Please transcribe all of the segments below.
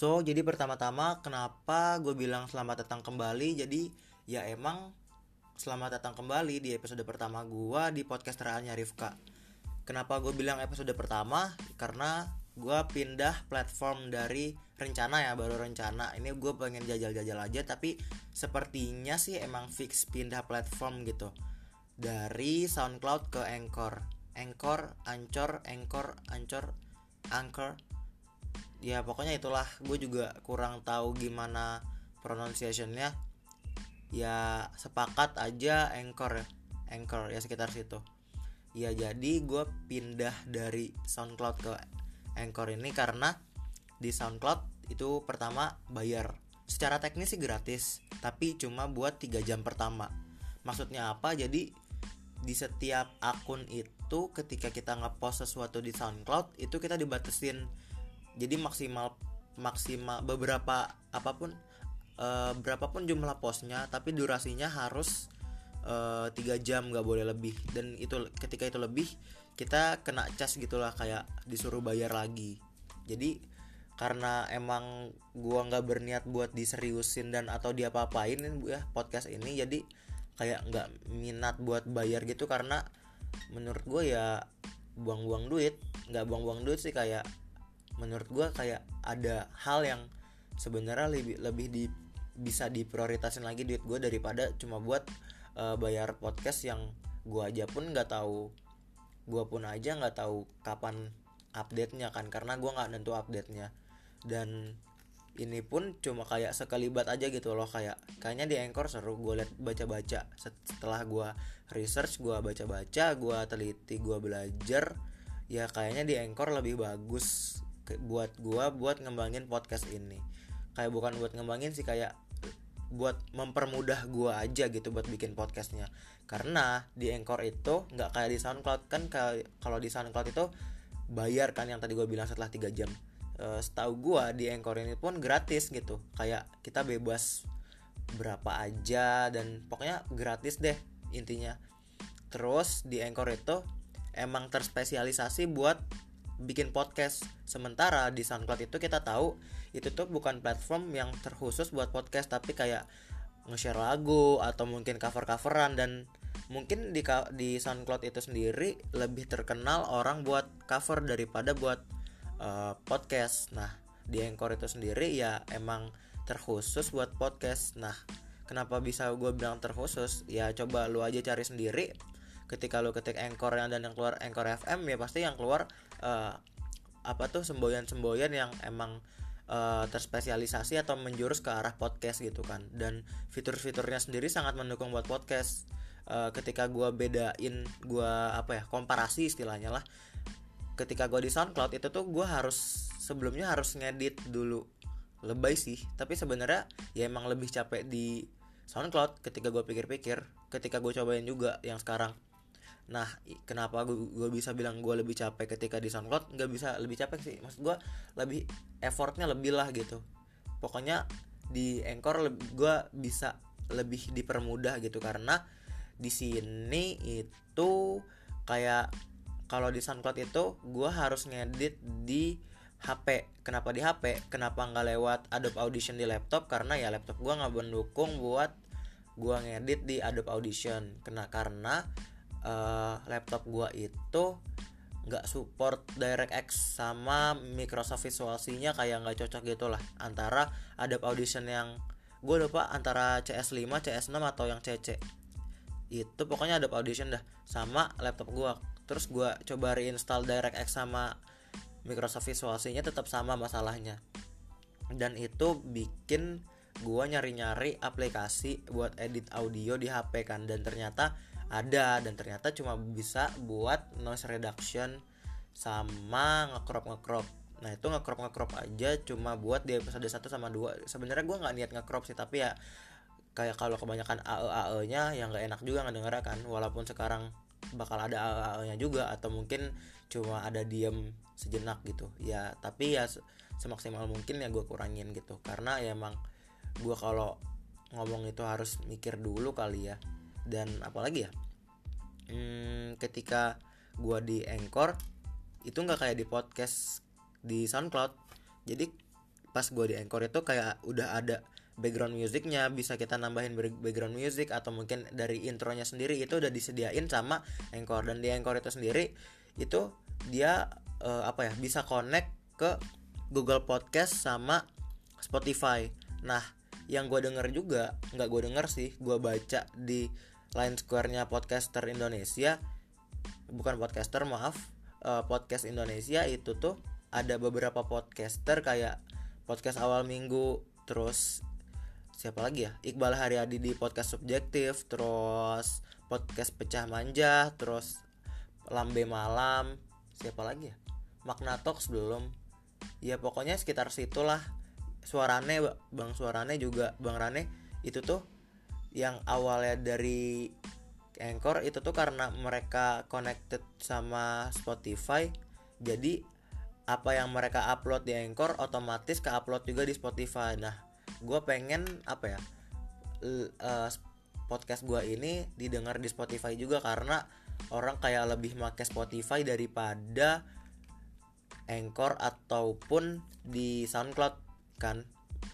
So, jadi pertama-tama kenapa gue bilang selamat datang kembali? Jadi, ya emang selamat datang kembali di episode pertama gue di podcast Teranya Rifka. Kenapa gue bilang episode pertama? Karena gue pindah platform dari rencana ya, baru rencana. Ini gue pengen jajal-jajal aja, tapi sepertinya sih emang fix pindah platform gitu. Dari SoundCloud ke Anchor. Anchor, Anchor, Anchor, Anchor, Anchor, ya pokoknya itulah. Gue juga kurang tahu gimana pronunciationnya. Ya sepakat aja anchor ya. Anchor ya sekitar situ. Ya jadi gue pindah dari SoundCloud ke anchor ini karena di SoundCloud itu pertama bayar. Secara teknis sih gratis tapi cuma buat 3 jam pertama. Maksudnya apa? Jadi di setiap akun itu ketika kita ngepost sesuatu di SoundCloud itu kita dibatasin jadi maksimal maksimal beberapa apa pun uh, berapapun jumlah posnya tapi durasinya harus eh, tiga uh, jam nggak boleh lebih. Dan itu ketika itu lebih kita kena cas gitulah kayak disuruh bayar lagi. Jadi karena emang gua nggak berniat buat diseriusin dan atau diapa-apain ya podcast ini jadi kayak nggak minat buat bayar gitu karena menurut gue ya buang-buang duit. Nggak buang-buang duit sih kayak menurut gue kayak ada hal yang sebenarnya lebih lebih di bisa diprioritasin lagi duit gue daripada cuma buat uh, bayar podcast yang gue aja pun nggak tahu gue pun aja nggak tahu kapan update nya kan karena gue nggak nentu update nya dan ini pun cuma kayak sekelibat aja gitu loh kayak kayaknya di Anchor seru gue liat baca-baca. Setelah gue research gue baca-baca gue teliti gue belajar ya kayaknya di Anchor lebih bagus buat gua buat ngembangin podcast ini. Kayak bukan buat ngembangin sih kayak buat mempermudah gua aja gitu buat bikin podcastnya. Karena di Anchor itu nggak kayak di SoundCloud. Kan kalau di SoundCloud itu bayar kan yang tadi gue bilang setelah 3 jam. E, setahu gue di Anchor ini pun gratis gitu. Kayak kita bebas berapa aja dan pokoknya gratis deh intinya. Terus di Anchor itu emang terspesialisasi buat bikin podcast. Sementara di SoundCloud itu kita tahu itu tuh bukan platform yang terkhusus buat podcast tapi kayak nge-share lagu atau mungkin cover-coveran dan mungkin di di SoundCloud itu sendiri lebih terkenal orang buat cover daripada buat uh, podcast. Nah, di Anchor itu sendiri ya emang terkhusus buat podcast. Nah, kenapa bisa gue bilang terkhusus? Ya coba lu aja cari sendiri ketika lo ketik Anchor yang dan yang keluar Anchor FM ya pasti yang keluar uh, apa tuh semboyan-semboyan yang emang uh, terspesialisasi atau menjurus ke arah podcast gitu kan. Dan fitur-fiturnya sendiri sangat mendukung buat podcast. Uh, ketika gue bedain gue apa ya komparasi istilahnya lah ketika gue di SoundCloud itu tuh gue harus sebelumnya harus ngedit dulu. Lebay sih tapi sebenarnya ya emang lebih capek di SoundCloud ketika gue pikir-pikir ketika gue cobain juga yang sekarang Nah, kenapa gue bisa bilang gue lebih capek ketika di SoundCloud? Nggak bisa lebih capek sih. Maksud gue lebih effortnya lebih lah gitu. Pokoknya di Anchor gue bisa lebih dipermudah gitu karena di sini itu kayak kalau di SoundCloud itu gue harus ngedit di HP. Kenapa di HP? Kenapa nggak lewat Adobe Audition di laptop? Karena ya laptop gue nggak mendukung buat gue ngedit di Adobe Audition. Kena karena uh, laptop gua itu nggak support DirectX sama Microsoft Visual C-nya kayak nggak cocok gitu lah antara Adobe Audition yang gue lupa antara CS5, CS6 atau yang CC itu pokoknya Adobe Audition dah sama laptop gue terus gue coba reinstall DirectX sama Microsoft Visual C-nya tetap sama masalahnya. Dan itu bikin gue nyari-nyari aplikasi buat edit audio di HP kan dan ternyata ada dan ternyata cuma bisa buat noise reduction sama ngekrop ngekrop. Nah itu ngekrop ngekrop aja cuma buat di episode 1 sama 2 sebenarnya gue nggak niat ngekrop sih tapi ya kayak kalau kebanyakan AE AE nya yang nggak enak juga ngedenger kan. Walaupun sekarang bakal ada AE AE nya juga atau mungkin cuma ada diem sejenak gitu. Ya tapi ya semaksimal mungkin ya gue kurangin gitu. Karena ya emang gue kalau ngomong itu harus mikir dulu kali ya dan apalagi ya? Hmm, ketika gue di Anchor itu nggak kayak di podcast di SoundCloud. Jadi pas gue di Anchor itu kayak udah ada background musicnya bisa kita nambahin background music atau mungkin dari intronya sendiri itu udah disediain sama Anchor. Dan di Anchor itu sendiri itu dia uh, apa ya bisa connect ke Google Podcast sama Spotify. Nah yang gue denger juga nggak gue denger sih gue baca di line square-nya podcaster Indonesia. Bukan podcaster maaf. Uh, podcast Indonesia itu tuh ada beberapa podcaster kayak podcast awal minggu terus siapa lagi ya? Iqbal Haryadi di podcast subjektif terus podcast pecah manja terus lambe malam. Siapa lagi ya? Magna Talks belum. Ya pokoknya sekitar situlah. Suarane bang suarane juga bang Rane itu tuh yang awalnya dari Anchor itu tuh karena mereka connected sama Spotify jadi apa yang mereka upload di Anchor otomatis ke upload juga di Spotify. Nah gue pengen apa ya uh, podcast gue ini didengar di Spotify juga karena orang kayak lebih make Spotify daripada Anchor ataupun di SoundCloud kan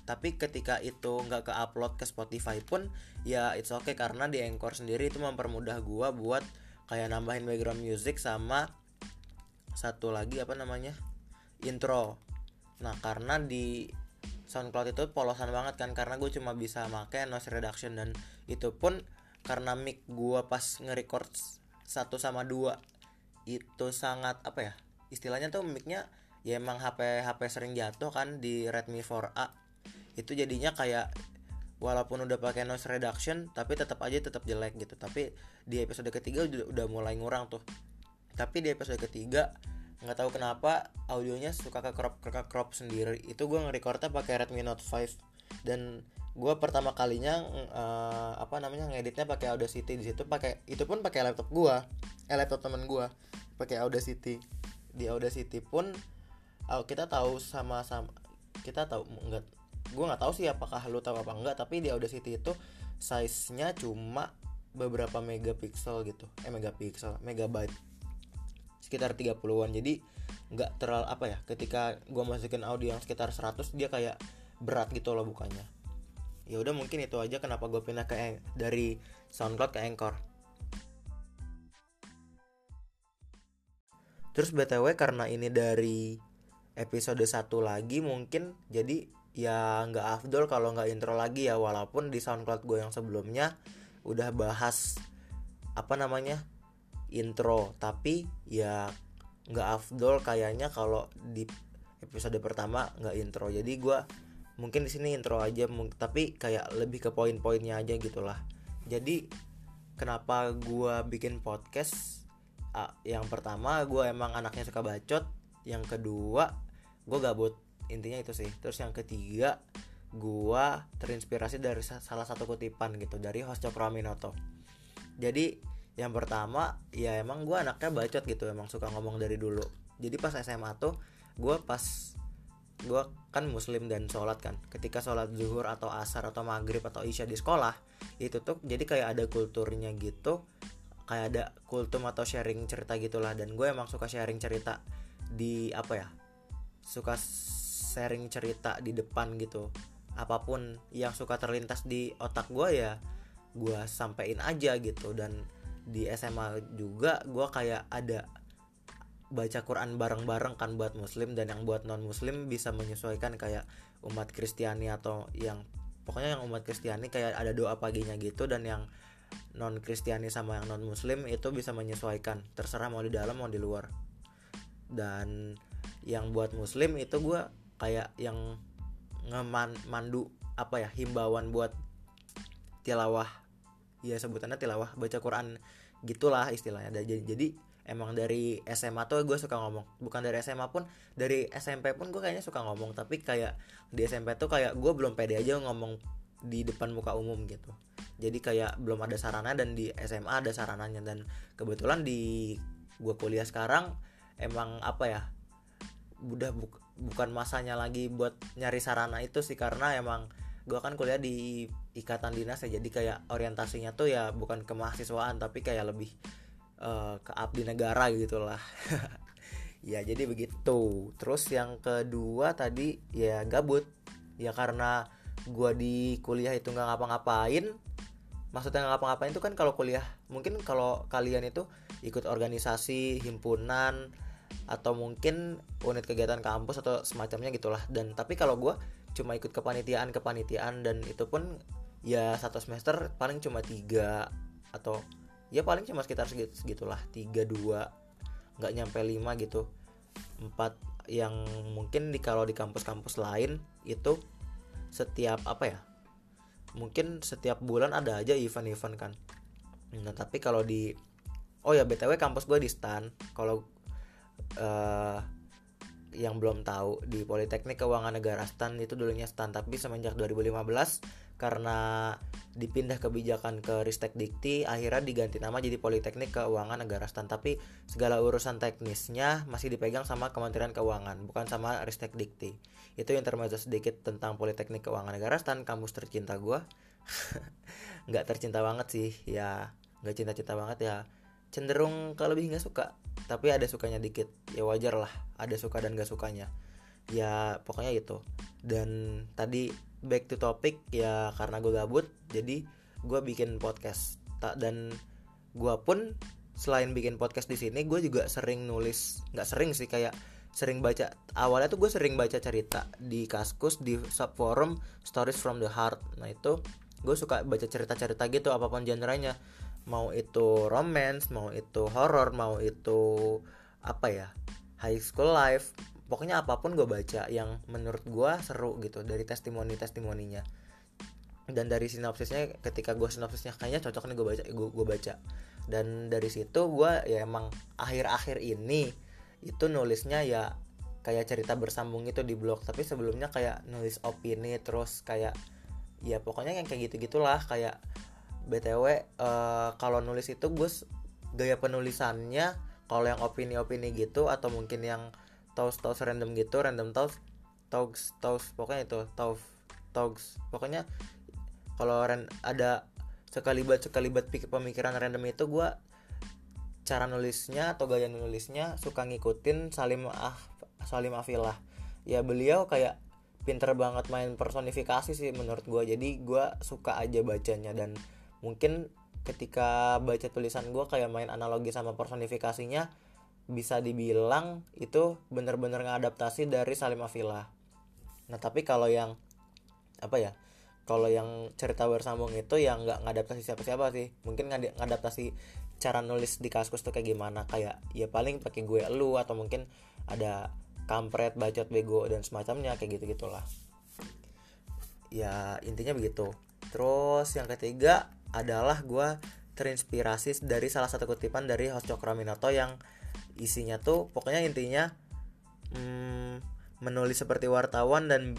tapi ketika itu nggak ke upload ke Spotify pun ya it's okay karena di Anchor sendiri itu mempermudah gue buat kayak nambahin background music sama satu lagi apa namanya? Intro. Nah karena di SoundCloud itu polosan banget kan karena gue cuma bisa make noise reduction dan itu pun karena mic gue pas nge-record satu sama dua itu sangat apa ya? Istilahnya tuh micnya ya emang HP HP sering jatuh kan di Redmi 4A itu jadinya kayak walaupun udah pakai noise reduction tapi tetap aja tetap jelek gitu. Tapi di episode ketiga udah, udah mulai ngurang tuh. Tapi di episode ketiga nggak tahu kenapa audionya suka ke crop ke crop sendiri. Itu gue nge-recordnya pakai Redmi Note 5 dan gue pertama kalinya uh, apa namanya ngeditnya pakai Audacity. Di situ pakai itu pun pakai laptop gue eh laptop temen gue pakai Audacity. Di Audacity pun uh, kita tahu sama sama kita tahu enggak gue nggak tahu sih apakah lu tahu apa enggak tapi di Audacity itu size nya cuma beberapa megapiksel gitu. Eh megapiksel megabyte. Sekitar 30-an jadi nggak terlalu apa ya ketika gue masukin audio yang sekitar 100 dia kayak berat gitu loh bukannya ya udah mungkin itu aja kenapa gue pindah ke dari SoundCloud ke Anchor. Terus btw karena ini dari episode satu lagi mungkin jadi ya nggak afdol kalau nggak intro lagi ya walaupun di SoundCloud gue yang sebelumnya udah bahas apa namanya intro. Tapi ya nggak afdol kayaknya kalau di episode pertama nggak intro. Jadi gue mungkin di sini intro aja tapi kayak lebih ke poin-poinnya aja gitulah. Jadi kenapa gue bikin podcast? Yang pertama gue emang anaknya suka bacot yang kedua gue gabut intinya itu sih. Terus yang ketiga gue terinspirasi dari salah satu kutipan gitu dari host Cokro jadi yang pertama ya emang gue anaknya bacot gitu emang suka ngomong dari dulu. Jadi pas SMA tuh gue pas gue kan muslim dan sholat kan. Ketika sholat zuhur atau asar atau maghrib atau isya di sekolah itu tuh jadi kayak ada kulturnya gitu kayak ada kultum atau sharing cerita gitulah. Dan gue emang suka sharing cerita di apa ya suka sharing cerita di depan gitu. Apa pun yang suka terlintas di otak gue ya gue sampein aja gitu. Dan di SMA juga gue kayak ada baca Quran bareng-bareng kan buat muslim dan yang buat non muslim bisa menyesuaikan kayak umat Kristiani atau yang pokoknya yang umat Kristiani kayak ada doa paginya gitu dan yang non Kristiani sama yang non muslim itu bisa menyesuaikan. Terserah mau di dalam mau di luar. Dan yang buat muslim itu gue kayak yang ngeman mandu apa ya himbauan buat tilawah. Ya sebutannya tilawah baca Quran gitulah istilahnya. Jadi, jadi emang dari SMA tuh gue suka ngomong. Bukan dari SMA pun dari SMP pun gue kayaknya suka ngomong. Tapi kayak di SMP tuh kayak gue belum pede aja ngomong di depan muka umum gitu. Jadi kayak belum ada sarana dan di SMA ada sarananya. Dan kebetulan di gue kuliah sekarang emang apa ya udah bu bukan masanya lagi buat nyari sarana itu sih karena emang gue kan kuliah di ikatan dinas ya jadi kayak orientasinya tuh ya bukan kemahasiswaan tapi kayak lebih uh, ke abdi negara gitu lah ya jadi begitu. Terus yang kedua tadi ya gabut. Ya karena gua di kuliah itu nggak ngapa-ngapain. Maksudnya nggak ngapa-ngapain itu kan kalau kuliah mungkin kalau kalian itu ikut organisasi himpunan atau mungkin unit kegiatan kampus atau semacamnya gitulah. Dan tapi kalau gua cuma ikut kepanitiaan kepanitiaan dan itu pun ya satu semester paling cuma tiga atau ya paling cuma sekitar segitulah tiga dua nggak nyampe 5 gitu. Empat yang mungkin di kalau di kampus-kampus lain itu setiap apa ya mungkin setiap bulan ada aja event-event kan. Nah tapi kalau di oh ya btw kampus gue di stan. Kalau uh, yang belum tahu di Politeknik Keuangan Negara STAN itu dulunya STAN tapi semenjak 2015 karena dipindah kebijakan ke Ristek Dikti akhirnya diganti nama jadi Politeknik Keuangan Negara STAN tapi segala urusan teknisnya masih dipegang sama Kementerian Keuangan bukan sama Ristek Dikti. Itu yang termasuk sedikit tentang Politeknik Keuangan Negara STAN kampus tercinta gue nggak tercinta banget sih ya nggak cinta-cinta banget ya cenderung ke lebih nggak suka. Tapi ada sukanya dikit. Ya wajar lah ada suka dan gak sukanya. Ya pokoknya itu dan tadi back to topic ya karena gue gabut jadi gue bikin podcast. Tak dan gue pun selain bikin podcast di sini gue juga sering nulis. Nggak sering sih kayak sering baca. Awalnya tuh gue sering baca cerita di kaskus di subforum stories from the heart. Nah itu gue suka baca cerita-cerita gitu apa pun genrenya mau itu romance mau itu horror mau itu apa ya high school life pokoknya apa pun gue baca yang menurut gue seru gitu dari testimoni testimoninya dan dari sinopsisnya ketika gue sinopsisnya kayaknya cocok nih gue baca gue, baca. Dan dari situ gue ya emang akhir-akhir ini itu nulisnya ya kayak cerita bersambung itu di blog tapi sebelumnya kayak nulis opini terus kayak ya pokoknya yang kayak gitu gitulah kayak btw uh, eh, kalau nulis itu gus gaya penulisannya kalau yang opini-opini gitu atau mungkin yang taus taus random gitu random taus taus taus pokoknya itu taus taus pokoknya kalau ada sekalibat sekalibat pemikiran random itu gue cara nulisnya atau gaya nulisnya suka ngikutin Salim ah Salim Afilah. Ya beliau kayak pinter banget main personifikasi sih menurut gue jadi gue suka aja bacanya dan mungkin ketika baca tulisan gue kayak main analogi sama personifikasinya bisa dibilang itu bener-bener ngadaptasi dari Salim Afila nah tapi kalau yang apa ya kalau yang cerita bersambung itu yang nggak ngadaptasi siapa-siapa sih. Mungkin ngadaptasi cara nulis di kaskus tuh kayak gimana. Kayak ya paling pakai gue lu atau mungkin ada kampret bacot bego dan semacamnya kayak gitu gitulah ya intinya begitu. Terus yang ketiga adalah gue terinspirasi dari salah satu kutipan dari host Cokroaminoto yang isinya tuh pokoknya intinya hmm, menulis seperti wartawan dan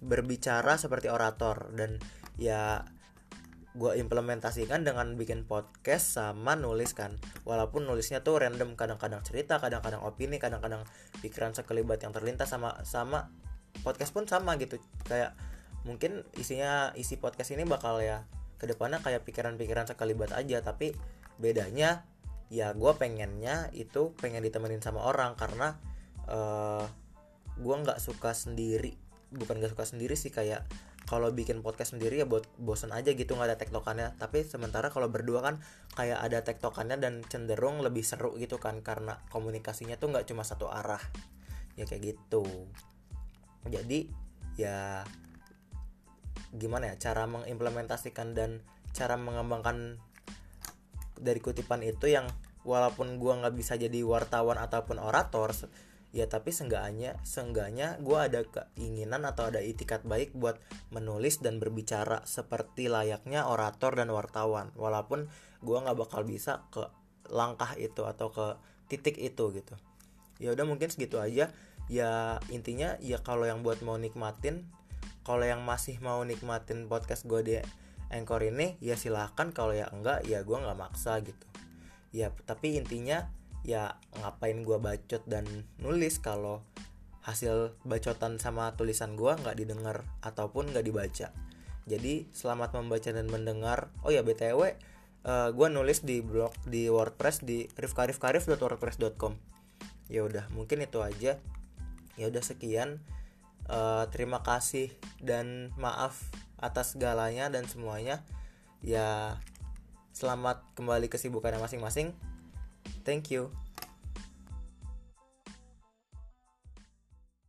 berbicara seperti orator. Dan ya gue implementasikan dengan bikin podcast sama nulis kan. Walaupun nulisnya tuh random kadang-kadang cerita kadang-kadang opini kadang-kadang pikiran sekelibat yang terlintas sama sama podcast pun sama gitu. Kayak mungkin isinya isi podcast ini bakal ya ke depannya kayak pikiran-pikiran sekalibat aja tapi bedanya ya gue pengennya itu pengen ditemenin sama orang karena uh, eh, gue nggak suka sendiri. Bukan gak suka sendiri sih kayak kalau bikin podcast sendiri ya buat bosen aja gitu nggak ada tektokannya. Tapi sementara kalau berdua kan kayak ada tektokannya dan cenderung lebih seru gitu kan karena komunikasinya tuh nggak cuma satu arah. Ya kayak gitu. Jadi ya gimana ya cara mengimplementasikan dan cara mengembangkan dari kutipan itu yang walaupun gua nggak bisa jadi wartawan ataupun orator ya tapi seenggaknya seenggaknya gue ada keinginan atau ada itikat baik buat menulis dan berbicara seperti layaknya orator dan wartawan. Walaupun gue nggak bakal bisa ke langkah itu atau ke titik itu gitu. Ya udah mungkin segitu aja. Ya intinya ya kalau yang buat mau nikmatin kalau yang masih mau nikmatin podcast gue di Anchor ini ya silahkan. Kalau ya enggak ya gue nggak maksa gitu. Ya tapi intinya ya ngapain gue bacot dan nulis kalau hasil bacotan sama tulisan gue nggak didengar ataupun nggak dibaca. Jadi selamat membaca dan mendengar. Oh ya btw uh, eh, gue nulis di blog di wordpress di rifkarifkarif.wordpress.com ya udah mungkin itu aja. Ya udah sekian uh, terima kasih dan maaf atas segalanya dan semuanya. Ya selamat kembali kesibukannya masing-masing. Thank you